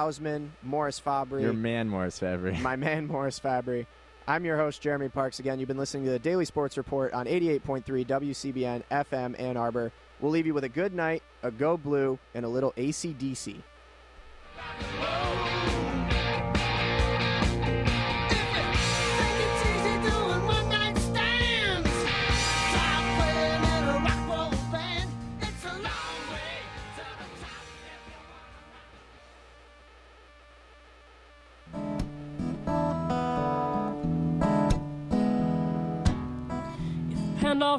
Hausman, Morris Fabry. Your man, Morris Fabry. My man, Morris Fabry. I'm your host, Jeremy Parks. Again, you've been listening to the Daily Sports Report on 88.3 WCBN FM Ann Arbor. We'll leave you with a good night, a go blue, and a little ACDC. Pandora's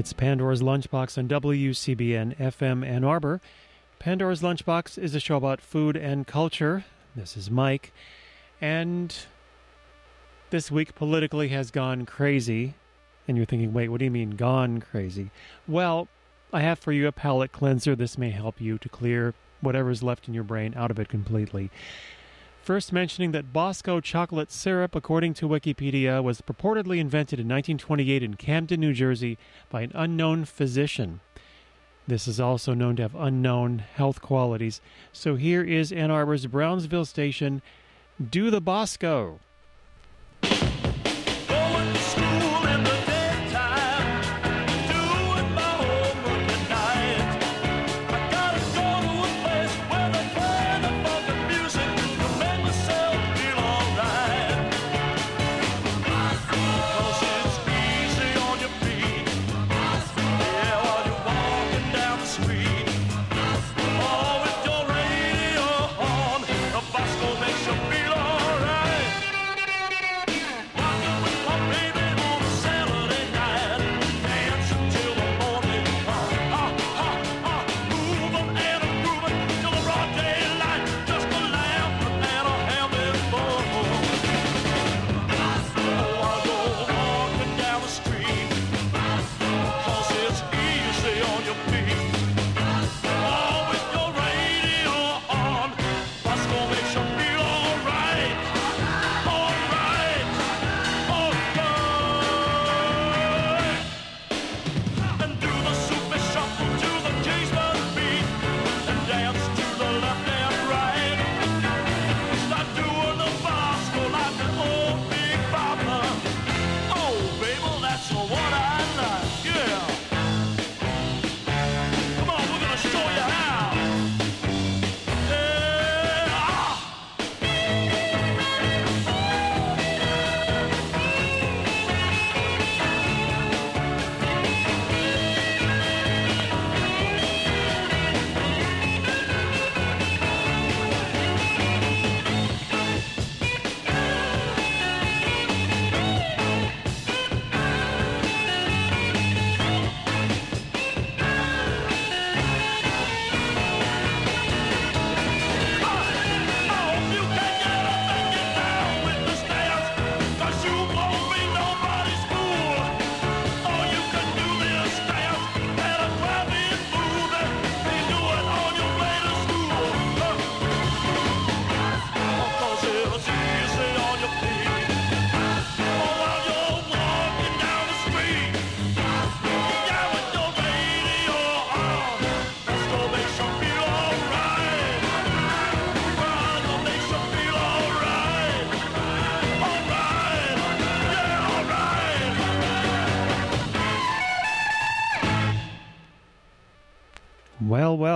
It's Pandora's Lunchbox on WCBN FM Ann Arbor. Pandora's Lunchbox is a show about food and culture. This is Mike. And this week politically has gone crazy. And you're thinking, wait, what do you mean gone crazy? Well, I have for you a palate cleanser. This may help you to clear whatever's left in your brain out of it completely. First mentioning that Bosco chocolate syrup, according to Wikipedia, was purportedly invented in 1928 in Camden, New Jersey, by an unknown physician. This is also known to have unknown health qualities. So here is Ann Arbor's Brownsville station. Do the Bosco.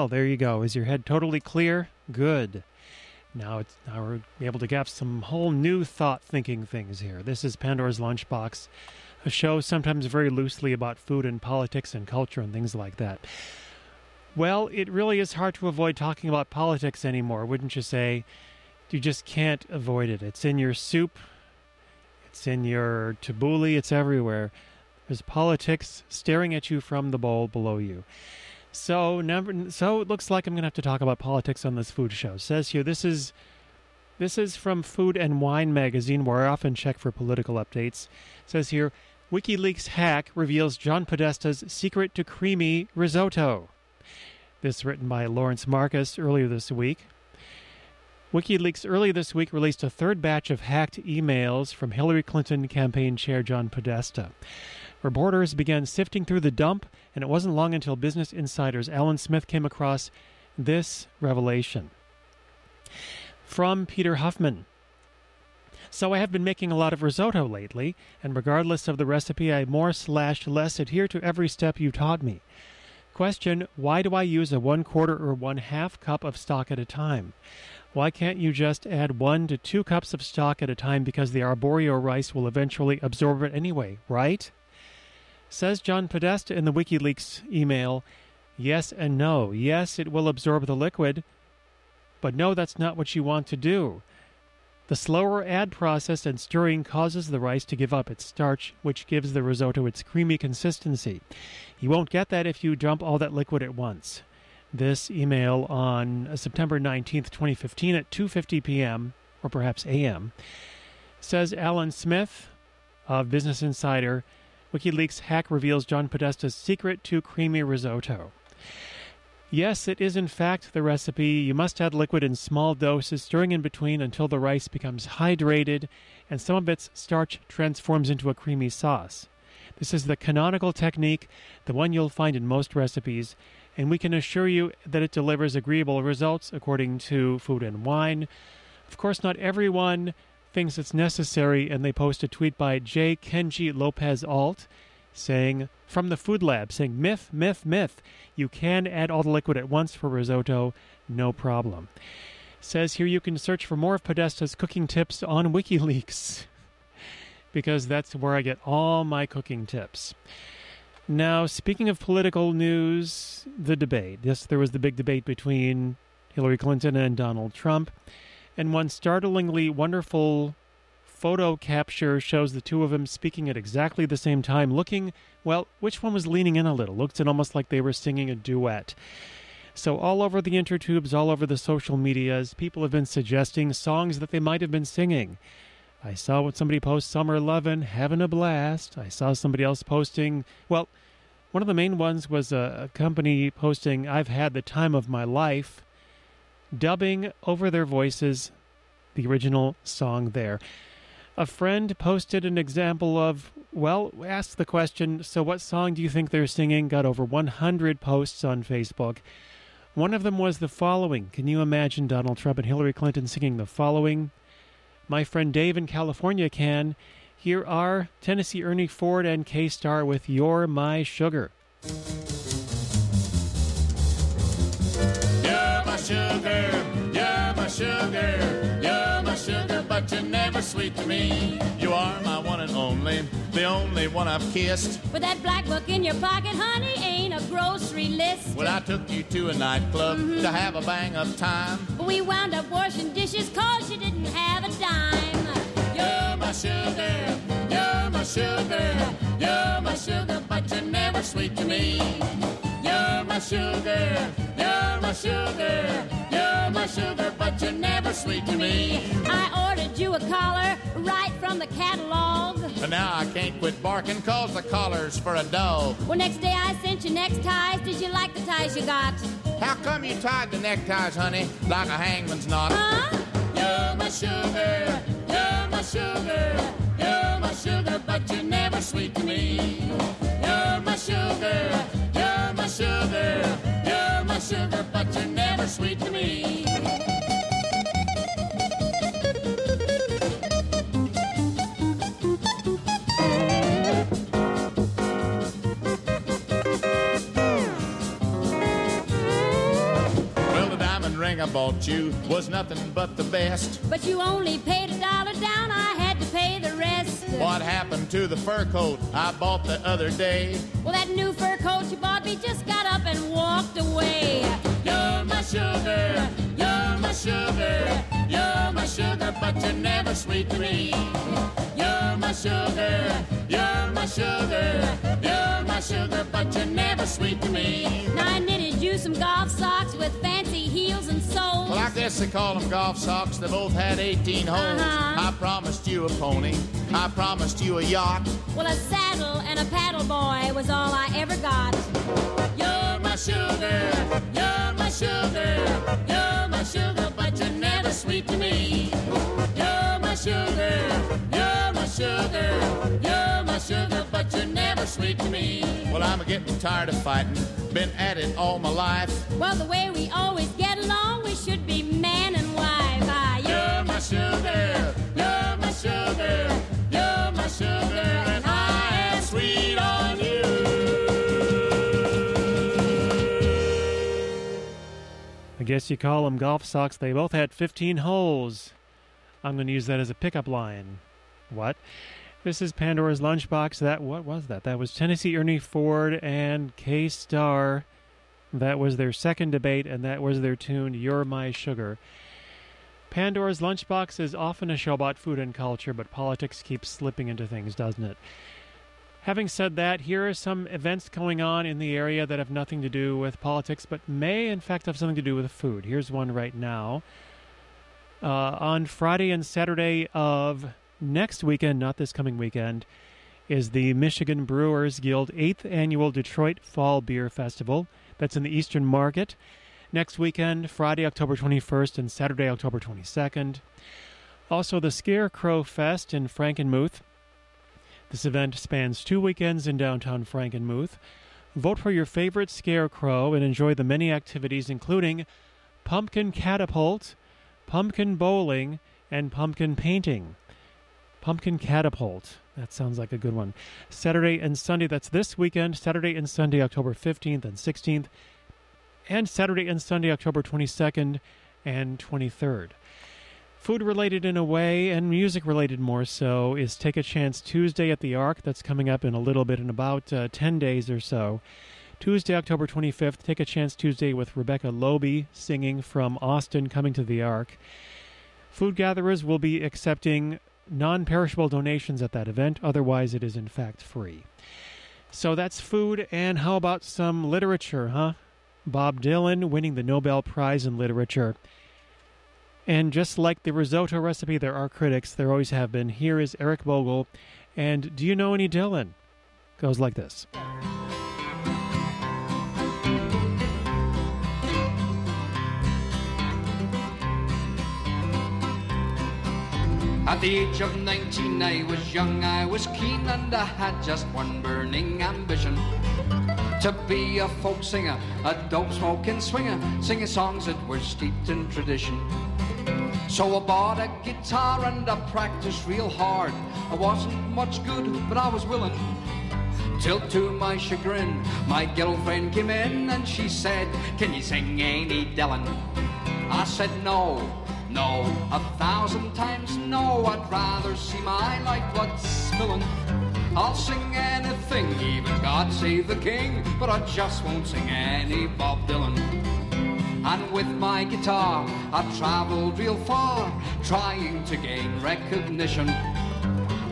Well, there you go. Is your head totally clear? Good. Now it's now we're able to get some whole new thought thinking things here. This is Pandora's Lunchbox, a show sometimes very loosely about food and politics and culture and things like that. Well, it really is hard to avoid talking about politics anymore, wouldn't you say? You just can't avoid it. It's in your soup, it's in your tabbouleh, it's everywhere. There's politics staring at you from the bowl below you. So number so it looks like I'm gonna have to talk about politics on this food show. Says here this is This is from Food and Wine magazine, where I often check for political updates. Says here WikiLeaks hack reveals John Podesta's secret to creamy risotto. This written by Lawrence Marcus earlier this week. WikiLeaks early this week released a third batch of hacked emails from Hillary Clinton campaign chair John Podesta. Reporters began sifting through the dump, and it wasn't long until Business Insider's Alan Smith came across this revelation. From Peter Huffman. So I have been making a lot of risotto lately, and regardless of the recipe, I more slash less adhere to every step you taught me. Question Why do I use a one quarter or one half cup of stock at a time? Why can't you just add one to two cups of stock at a time because the arborio rice will eventually absorb it anyway, right? Says John Podesta in the WikiLeaks email Yes and no. Yes, it will absorb the liquid, but no, that's not what you want to do. The slower add process and stirring causes the rice to give up its starch, which gives the risotto its creamy consistency. You won't get that if you dump all that liquid at once. This email on uh, September 19th, 2015 at 2:50 p.m. or perhaps a.m. says Alan Smith of Business Insider, WikiLeaks hack reveals John Podesta's secret to creamy risotto. Yes, it is in fact the recipe. You must add liquid in small doses, stirring in between until the rice becomes hydrated and some of its starch transforms into a creamy sauce. This is the canonical technique, the one you'll find in most recipes, and we can assure you that it delivers agreeable results according to Food and Wine. Of course, not everyone thinks it's necessary, and they post a tweet by J. Kenji Lopez Alt saying, from the Food Lab, saying, myth, myth, myth. You can add all the liquid at once for risotto, no problem. Says here you can search for more of Podesta's cooking tips on WikiLeaks, because that's where I get all my cooking tips. Now, speaking of political news, the debate. Yes, there was the big debate between Hillary Clinton and Donald Trump, and one startlingly wonderful photo capture shows the two of them speaking at exactly the same time, looking, well, which one was leaning in a little? Looked it almost like they were singing a duet. So, all over the intertubes, all over the social medias, people have been suggesting songs that they might have been singing. I saw what somebody post Summer Lovin', having a blast. I saw somebody else posting, well, one of the main ones was a, a company posting, I've had the time of my life, dubbing over their voices the original song there. A friend posted an example of, well, asked the question, so what song do you think they're singing? Got over 100 posts on Facebook. One of them was the following. Can you imagine Donald Trump and Hillary Clinton singing the following? My friend Dave in California can. Here are Tennessee Ernie Ford and Kay Starr with You're My Sugar. Sugar, you're my sugar, you're my sugar, but you're never sweet to me. You are my one and only, the only one I've kissed. With that black book in your pocket, honey, ain't a grocery list. When I took you to a nightclub mm-hmm. to have a bang up time. But we wound up washing dishes cause you didn't have a dime. You're my sugar, you're my sugar, you're my sugar, but you're never sweet to me. You're my sugar, you're my sugar, you're my sugar, but you're never sweet to me. I ordered you a collar right from the catalog. But now I can't quit barking cause the collar's for a dog. Well, next day I sent you neckties. Did you like the ties you got? How come you tied the neckties, honey, like a hangman's knot? Huh? You're my sugar, you're my sugar, you're my sugar, but you're never sweet to me. You're my sugar, sweet to me. Well, the diamond ring I bought you was nothing but the best. But you only paid a dollar down. I had to pay the rest. What happened to the fur coat I bought the other day? Well, that new fur coat you bought me just got up and walked away. You're my sugar, you're my sugar, you're my sugar, but you're never sweet to me. You're my sugar, you're my sugar, you're my sugar, but you're never sweet to me. Now I knitted you some golf socks with fancy heels and soles. Well, I guess they call them golf socks. They both had 18 holes. Uh-huh. I promised you a pony. I promised you a yacht. Well, a saddle and a paddle boy was all I ever got. You're my sugar. You're my sugar. You're my sugar, but you're never sweet to me. You're sugar. You're my sugar. You're my sugar, but you're never sweet to me. Well, I'm a getting tired of fighting. Been at it all my life. Well, the way we always get along, we should be man and wife. Ah, You're my sugar. You're my sugar. You're my sugar, and I am sweet on you. I guess you call them golf socks. They both had 15 holes. I'm going to use that as a pickup line. What? This is Pandora's Lunchbox. That what was that? That was Tennessee Ernie Ford and Kay Starr. That was their second debate, and that was their tune "You're My Sugar." Pandora's Lunchbox is often a show about food and culture, but politics keeps slipping into things, doesn't it? Having said that, here are some events going on in the area that have nothing to do with politics, but may in fact have something to do with food. Here's one right now. Uh, on Friday and Saturday of next weekend, not this coming weekend, is the Michigan Brewers Guild 8th Annual Detroit Fall Beer Festival. That's in the Eastern Market. Next weekend, Friday, October 21st, and Saturday, October 22nd. Also, the Scarecrow Fest in Frankenmuth. This event spans two weekends in downtown Frankenmuth. Vote for your favorite scarecrow and enjoy the many activities, including pumpkin catapult, pumpkin bowling, and pumpkin painting. Pumpkin catapult. That sounds like a good one. Saturday and Sunday, that's this weekend, Saturday and Sunday, October 15th and 16th, and Saturday and Sunday, October 22nd and 23rd. Food related in a way, and music related more so, is Take a Chance Tuesday at the Ark. That's coming up in a little bit, in about uh, 10 days or so. Tuesday, October 25th, Take a Chance Tuesday with Rebecca Loebe singing from Austin, coming to the Ark. Food gatherers will be accepting non perishable donations at that event, otherwise, it is in fact free. So that's food, and how about some literature, huh? Bob Dylan winning the Nobel Prize in Literature. And just like the risotto recipe, there are critics. There always have been. Here is Eric Bogle. And do you know any Dylan? Goes like this. At the age of 19, I was young, I was keen, and I had just one burning ambition to be a folk singer, a dope smoking swinger, singing songs that were steeped in tradition. So I bought a guitar and I practiced real hard. I wasn't much good, but I was willing. Till to my chagrin, my girlfriend came in and she said, Can you sing any Dylan? I said no, no, a thousand times no. I'd rather see my lifeblood spilling. I'll sing anything, even God Save the King, but I just won't sing any Bob Dylan. And with my guitar, I've traveled real far, trying to gain recognition.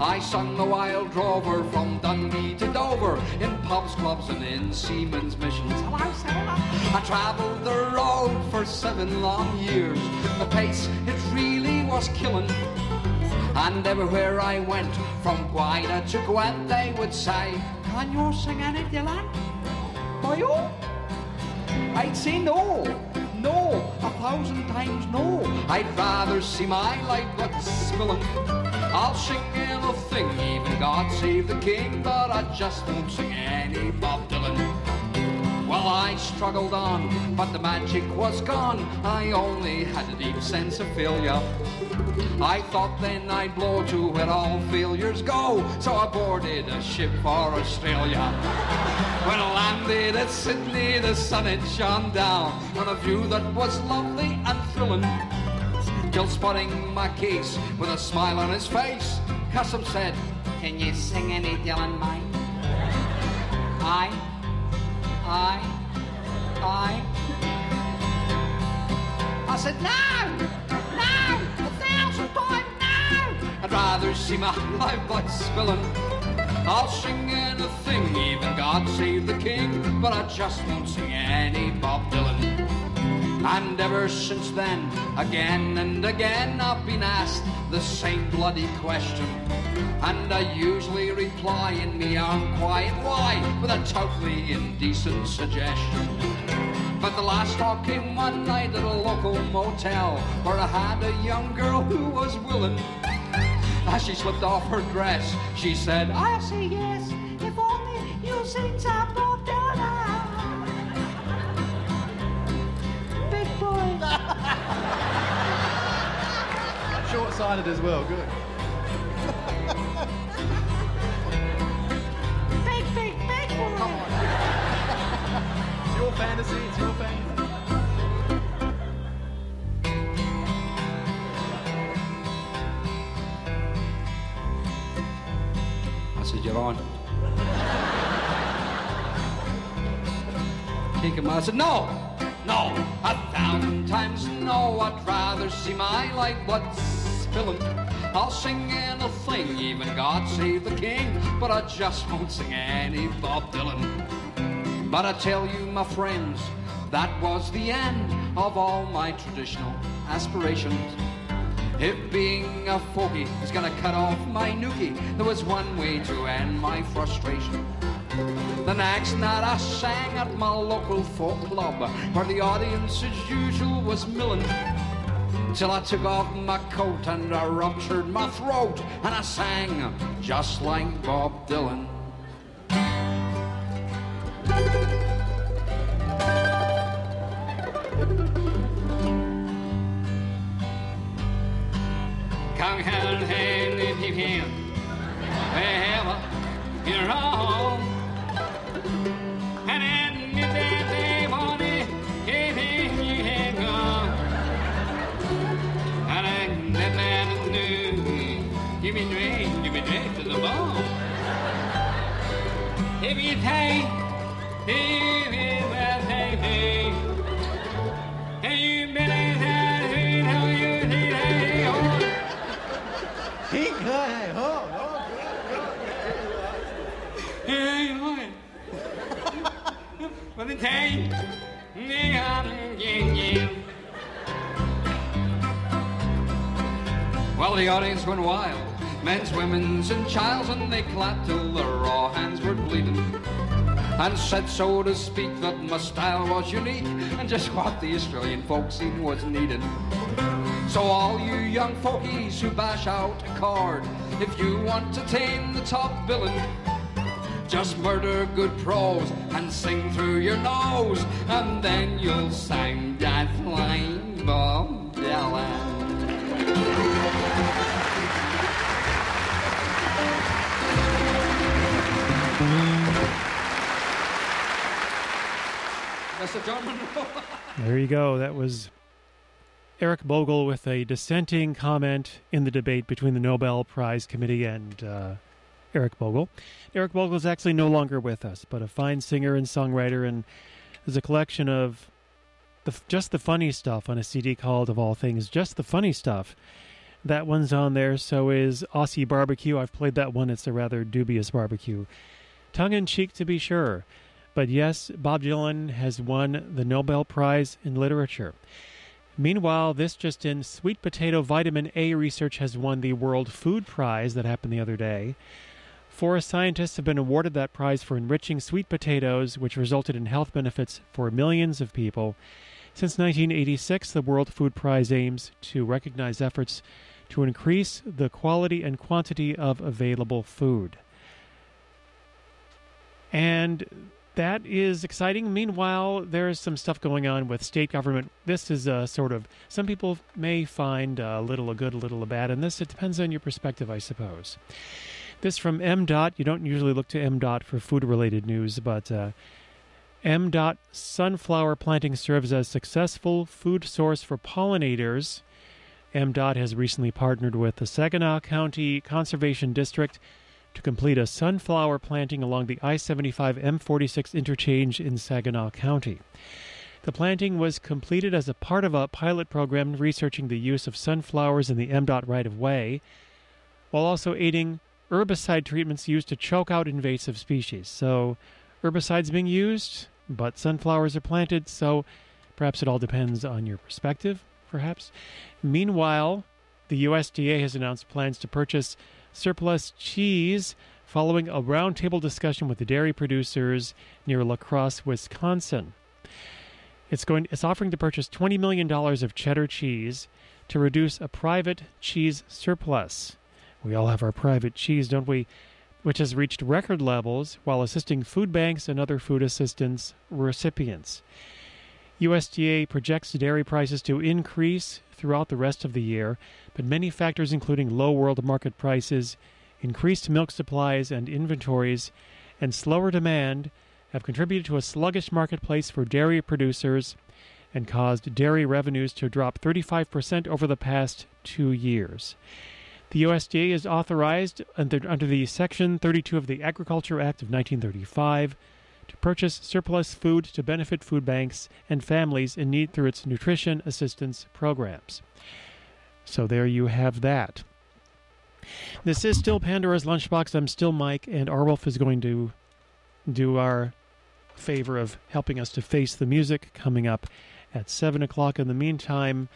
I sung the Wild Rover from Dundee to Dover in pubs, clubs, and in seamen's missions. I traveled the road for seven long years. The pace, it really was killing. And everywhere I went, from Guida to Gwent, they would say, Can you sing any Dylan? Do you? I'd say no, no, a thousand times no. I'd rather see my life lifeblood spilling. I'll sing anything, even God save the king, but I just won't sing any Bob Dylan. Well, I struggled on, but the magic was gone. I only had a deep sense of failure. I thought then I'd blow to where all failures go, so I boarded a ship for Australia. When I landed at Sydney, the sun had shone down on a view that was lovely and thrilling. Till spotting my case with a smile on his face, Custom said, Can you sing any Dylan mine? I, I, I. I said, No, no, a thousand times no. I'd rather see my lifeblood spilling I'll sing anything, even God Save the King, but I just won't sing any Bob Dylan. And ever since then, again and again, I've been asked the same bloody question. And I usually reply in me own quiet way with a totally indecent suggestion. But the last talk came one night at a local motel where I had a young girl who was willing. As she slipped off her dress, she said, I'll say yes if only you sing some boy. Short-sighted as well. Good. Big, big, big boy. It's your fantasy. It's your fantasy. I said, You're on. Kick him out. I said, No, no, a thousand times no. I'd rather see my life blood spilling. I'll sing anything, even God Save the King, but I just won't sing any Bob Dylan. But I tell you, my friends, that was the end of all my traditional aspirations. If being a fogey is gonna cut off my nookie, there was one way to end my frustration. The next night I sang at my local folk club, where the audience as usual was milling. Till I took off my coat and I ruptured my throat, and I sang just like Bob Dylan. Come hand in hand in hand. Wherever you're wrong. Knew you've been drained, you've been drained to the bone. If you take, if you will take me, and you better have it how you it. Hey, hey, oh, oh, Hey, boy. What the? Yeah, yeah, yeah. Well, the audience went wild. Men's, women's, and child's, and they clapped till their raw hands were bleeding. And said, so to speak, that my style was unique and just what the Australian folk scene was needed. So all you young folkies who bash out a chord, if you want to tame the top villain, just murder good prose and sing through your nose, and then you'll sound just like Bob Dylan. John Munro. There you go. That was Eric Bogle with a dissenting comment in the debate between the Nobel Prize Committee and uh, Eric Bogle. Eric Bogle is actually no longer with us, but a fine singer and songwriter, and there's a collection of the, just the funny stuff on a CD called, of all things, Just the Funny Stuff. That one's on there. So is Aussie Barbecue. I've played that one. It's a rather dubious barbecue. Tongue in cheek, to be sure. But yes, Bob Dylan has won the Nobel Prize in Literature. Meanwhile, this just in, sweet potato vitamin A research has won the World Food Prize that happened the other day. Four scientists have been awarded that prize for enriching sweet potatoes, which resulted in health benefits for millions of people. Since 1986, the World Food Prize aims to recognize efforts to increase the quality and quantity of available food. And that is exciting. Meanwhile, there's some stuff going on with state government. This is a sort of some people may find a little a good, a little a bad, and this it depends on your perspective, I suppose. This from MDOT. You don't usually look to MDOT for food-related news, but uh, MDOT sunflower planting serves as successful food source for pollinators. MDOT has recently partnered with the Saginaw County Conservation District to complete a sunflower planting along the I 75 M46 interchange in Saginaw County. The planting was completed as a part of a pilot program researching the use of sunflowers in the MDOT right of way, while also aiding herbicide treatments used to choke out invasive species. So, herbicides being used, but sunflowers are planted, so perhaps it all depends on your perspective, perhaps. Meanwhile, the USDA has announced plans to purchase surplus cheese following a roundtable discussion with the dairy producers near La Crosse, Wisconsin. It's going it's offering to purchase 20 million dollars of cheddar cheese to reduce a private cheese surplus. We all have our private cheese, don't we? Which has reached record levels while assisting food banks and other food assistance recipients. USDA projects dairy prices to increase throughout the rest of the year, but many factors, including low world market prices, increased milk supplies and inventories, and slower demand, have contributed to a sluggish marketplace for dairy producers and caused dairy revenues to drop 35% over the past two years. The USDA is authorized under, under the Section 32 of the Agriculture Act of 1935 to purchase surplus food to benefit food banks and families in need through its nutrition assistance programs. So there you have that. This is still Pandora's Lunchbox. I'm still Mike, and Arwulf is going to do our favor of helping us to face the music coming up at 7 o'clock. In the meantime,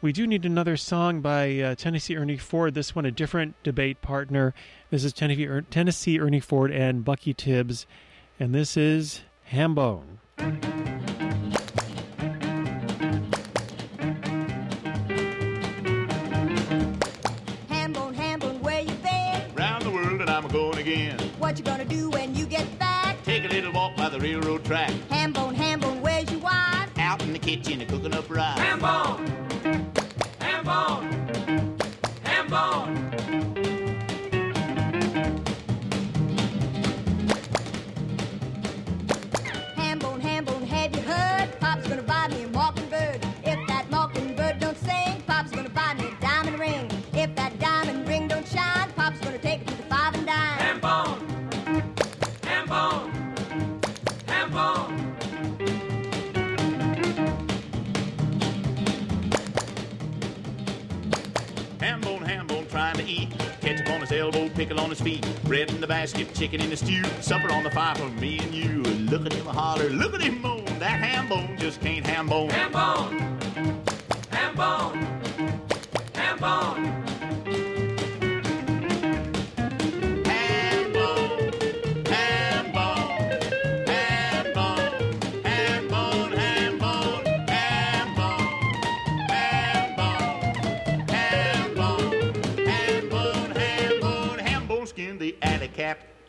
we do need another song by uh, Tennessee Ernie Ford. This one, a different debate partner. This is Tennessee, er- Tennessee Ernie Ford and Bucky Tibbs, and this is Hambone. Hambone, Hambone, where you been? Round the world and I'm a going again. What you gonna do when you get back? Take a little walk by the railroad track. Hambone, Hambone, where's your wife? Out in the kitchen, cooking up rice. Hambone! Hambone! On his feet. Bread in the basket, chicken in the stew. Supper on the fire for me and you. Look at him holler, look at him moan. That ham bone just can't ham bone. Ham bone, Hambone! Hambone!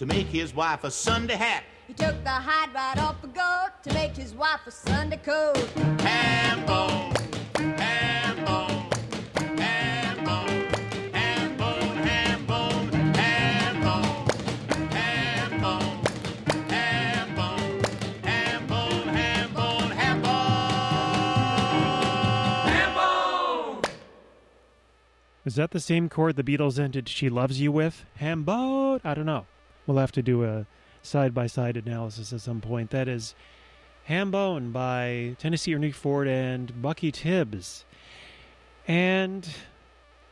make his wife a Sunday hat. He took the hide right off a goat to make his wife a Sunday coat. Ham bone, ham bone. Is that the same chord the Beatles ended She Loves You with? Hambone? I don't know. We'll have to do a side by side analysis at some point. That is Hambone by Tennessee Ernie Ford and Bucky Tibbs. And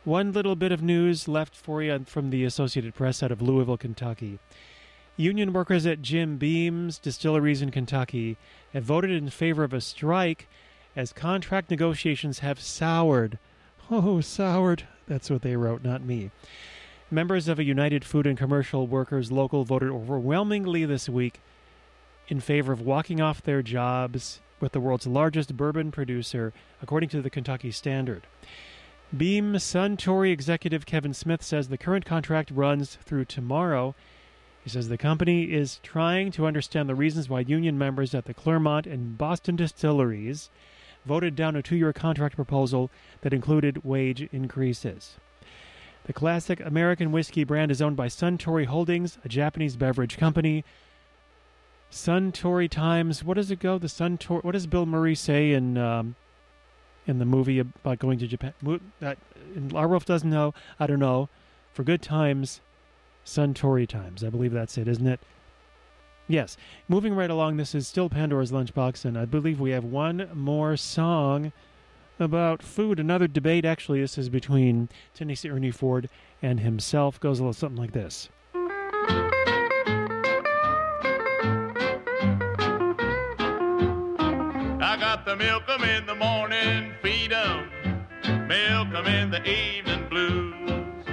one little bit of news left for you from the Associated Press out of Louisville, Kentucky. Union workers at Jim Beam's distilleries in Kentucky have voted in favor of a strike as contract negotiations have soured. Oh, soured. That's what they wrote, not me. Members of a United Food and Commercial Workers local voted overwhelmingly this week in favor of walking off their jobs with the world's largest bourbon producer, according to the Kentucky Standard. Beam Suntory executive Kevin Smith says the current contract runs through tomorrow. He says the company is trying to understand the reasons why union members at the Clermont and Boston distilleries voted down a two year contract proposal that included wage increases. The classic American whiskey brand is owned by Suntory Holdings, a Japanese beverage company. Suntory Times. What does it go? The Suntory. What does Bill Murray say in um, in the movie about going to Japan? Mo- Uh, Arwulf doesn't know. I don't know. For good times, Suntory Times. I believe that's it, isn't it? Yes. Moving right along, this is still Pandora's Lunchbox, and I believe we have one more song about food. Another debate, actually, this is between Tennessee Ernie Ford and himself. Goes a little something like this. I got the milk in the morning, feed. Milk in the evening blues.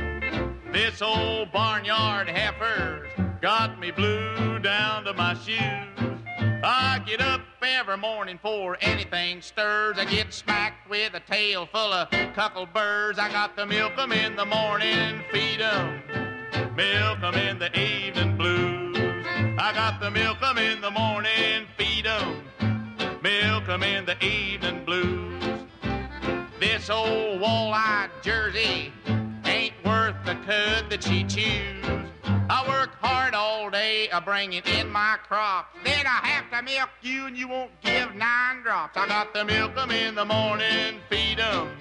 This old barnyard heifer's got me blue down to my shoes. I get up every morning for anything stirs. I get smacked with a tail full of cuckold birds. I got the milk 'em in the morning, feed 'em. Milk 'em in the evening blues. I got the milk 'em in the morning, feed 'em. Milk 'em in the evening blues. This old wall-eyed Jersey ain't worth the cud that she chews. I work hard all day a bringing in my crops. Then I have to milk you and you won't give nine drops. I got to milk 'em in the morning, feed 'em.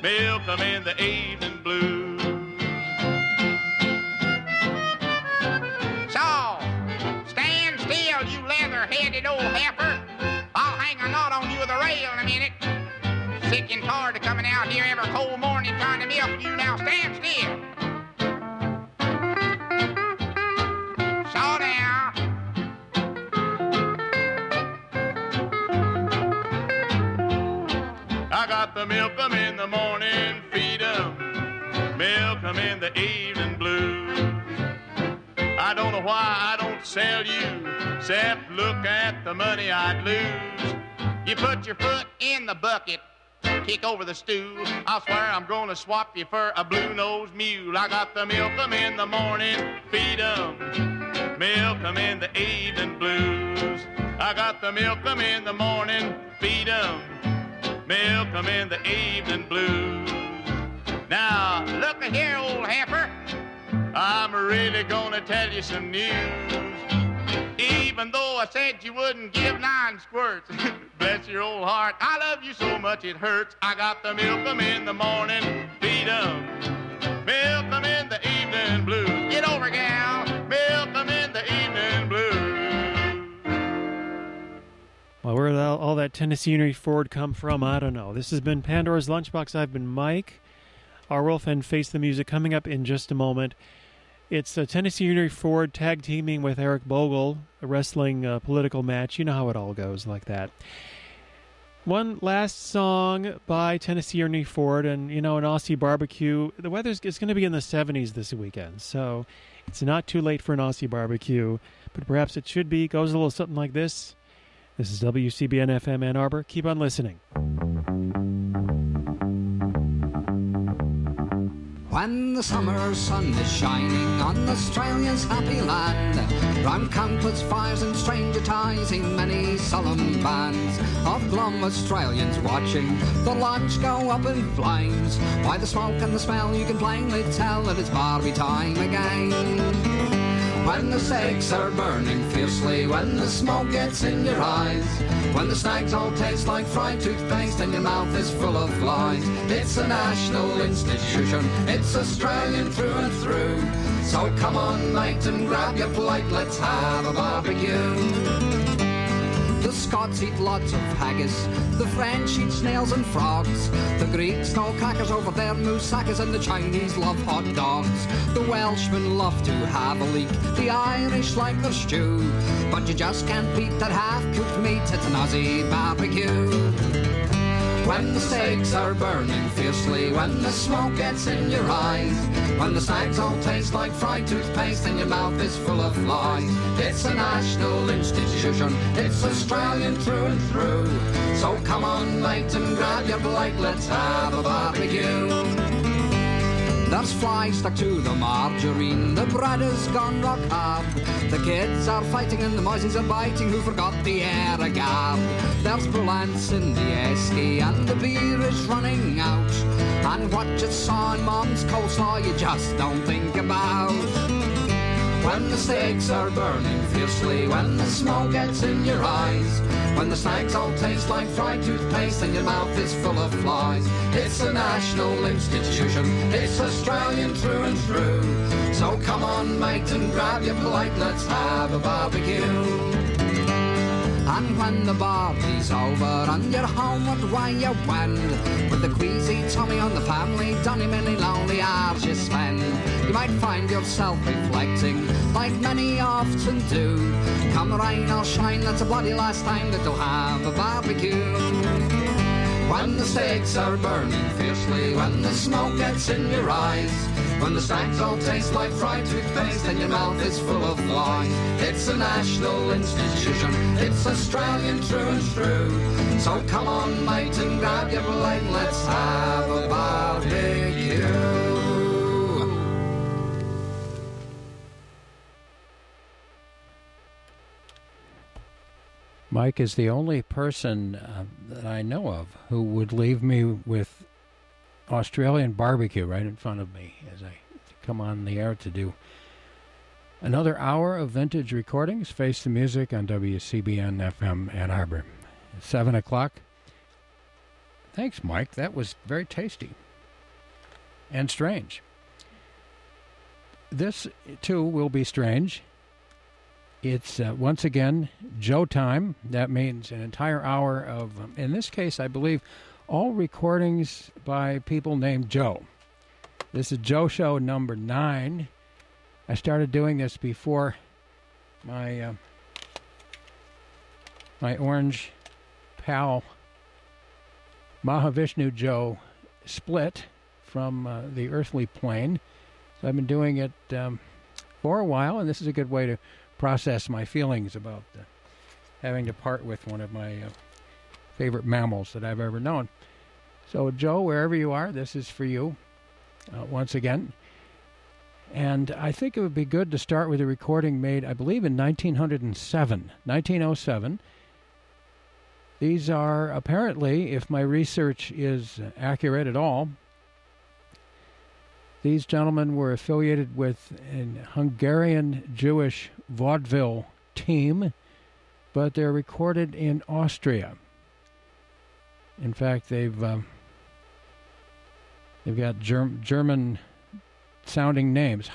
Milk 'em in the evening blues. So, stand still, you leather-headed old heifer. I'll hang a knot on you with a rail in a minute. Sick and tired of coming out here every cold morning trying to milk you. Now stand still. Milk 'em in the morning, feed 'em. Milk 'em in the evening blues. I don't know why I don't sell you, except look at the money I'd lose. You put your foot in the bucket, kick over the stool. I swear I'm gonna swap you for a blue-nosed mule. I got the milk 'em in the morning, feed 'em. Milk 'em in the evening blues. I got the milk 'em in the morning, feed 'em. Milk 'em in the evening blues. Now, look here, old heifer. I'm really gonna tell you some news. Even though I said you wouldn't give nine squirts, bless your old heart, I love you so much it hurts. I got the milk in the morning, feed 'em. Milk 'em in the Tennessee Henry Ford come from? I don't know. This has been Pandora's Lunchbox. I've been Mike. Arwulf and Face the Music coming up in just a moment. It's uh, Tennessee Henry Ford tag teaming with Eric Bogle, a wrestling uh, political match. You know how it all goes like that. One last song by Tennessee Ernie Ford, and you know, an Aussie barbecue. The weather's it's going to be in the 70s this weekend, so it's not too late for an Aussie barbecue, but perhaps it should be. Goes a little something like this. This is WCBN FM Ann Arbor. Keep on listening. When the summer sun is shining on Australia's happy land, round countless fires and stranger ties in many solemn bands of glum Australians watching the launch go up in flames. By the smoke and the smell, you can plainly tell that it's Barbie time again. When the stakes are burning fiercely, when the smoke gets in your eyes, when the snags all taste like fried toothpaste and your mouth is full of flies, it's a national institution, it's Australian through and through. So come on, mate, and grab your plate, let's have a barbecue. The Scots eat lots of haggis. The French eat snails and frogs. The Greeks know crackers over their moussakas, and the Chinese love hot dogs. The Welshmen love to have a leak. The Irish like their stew. But you just can't beat that half-cooked meat. at an Aussie barbecue. When the steaks are burning fiercely, when the smoke gets in your eyes, when the snags all taste like fried toothpaste and your mouth is full of flies, it's a national institution, it's Australian through and through. So come on, mate, and grab your plate, let's have a barbecue. There's flies stuck to the margarine, the bread has gone rock hard. The kids are fighting and the moisies are biting who forgot the air guard. There's brulance in the esky and the beer is running out. And what you saw in mom's coleslaw you just don't think about. When the steaks are burning fiercely, when the smoke gets in your eyes, when the snags all taste like fried toothpaste and your mouth is full of flies, it's a national institution, it's Australian through and through. So come on, mate, and grab your plate, let's have a barbecue. And when the party's over and you're homeward while you wend, with the queasy tummy on the family, donny many lonely hours you spend, you might find yourself reflecting, like many often do. Come rain or shine, that's a bloody last time that you'll have a barbecue. When the stakes are burning fiercely, when the smoke gets in your eyes, when the stags all taste like fried toothpaste and your mouth is full of flies. It's a national institution, it's Australian through and through. So come on, mate, and grab your blade, let's have a barbecue. Mike is the only person uh, that I know of who would leave me with Australian barbecue right in front of me as I come on the air to do another hour of vintage recordings. Face the music on WCBN FM Ann Arbor. Seven o'clock. Thanks, Mike. That was very tasty and strange. This, too, will be strange. It's uh, once again Joe time. That means an entire hour of, um, in this case, I believe, all recordings by people named Joe. This is Joe Show number nine. I started doing this before my uh, my orange pal Mahavishnu Joe split from uh, the earthly plane. So I've been doing it um, for a while, and this is a good way to process my feelings about uh, having to part with one of my uh, favorite mammals that I've ever known. So, Joe, wherever you are, this is for you uh, once again. And I think it would be good to start with a recording made, I believe, in 1907. 1907. These are apparently, if my research is accurate at all, these gentlemen were affiliated with an Hungarian Jewish vaudeville team, but they're recorded in Austria. In fact, they've um, they've got Germ- German sounding names.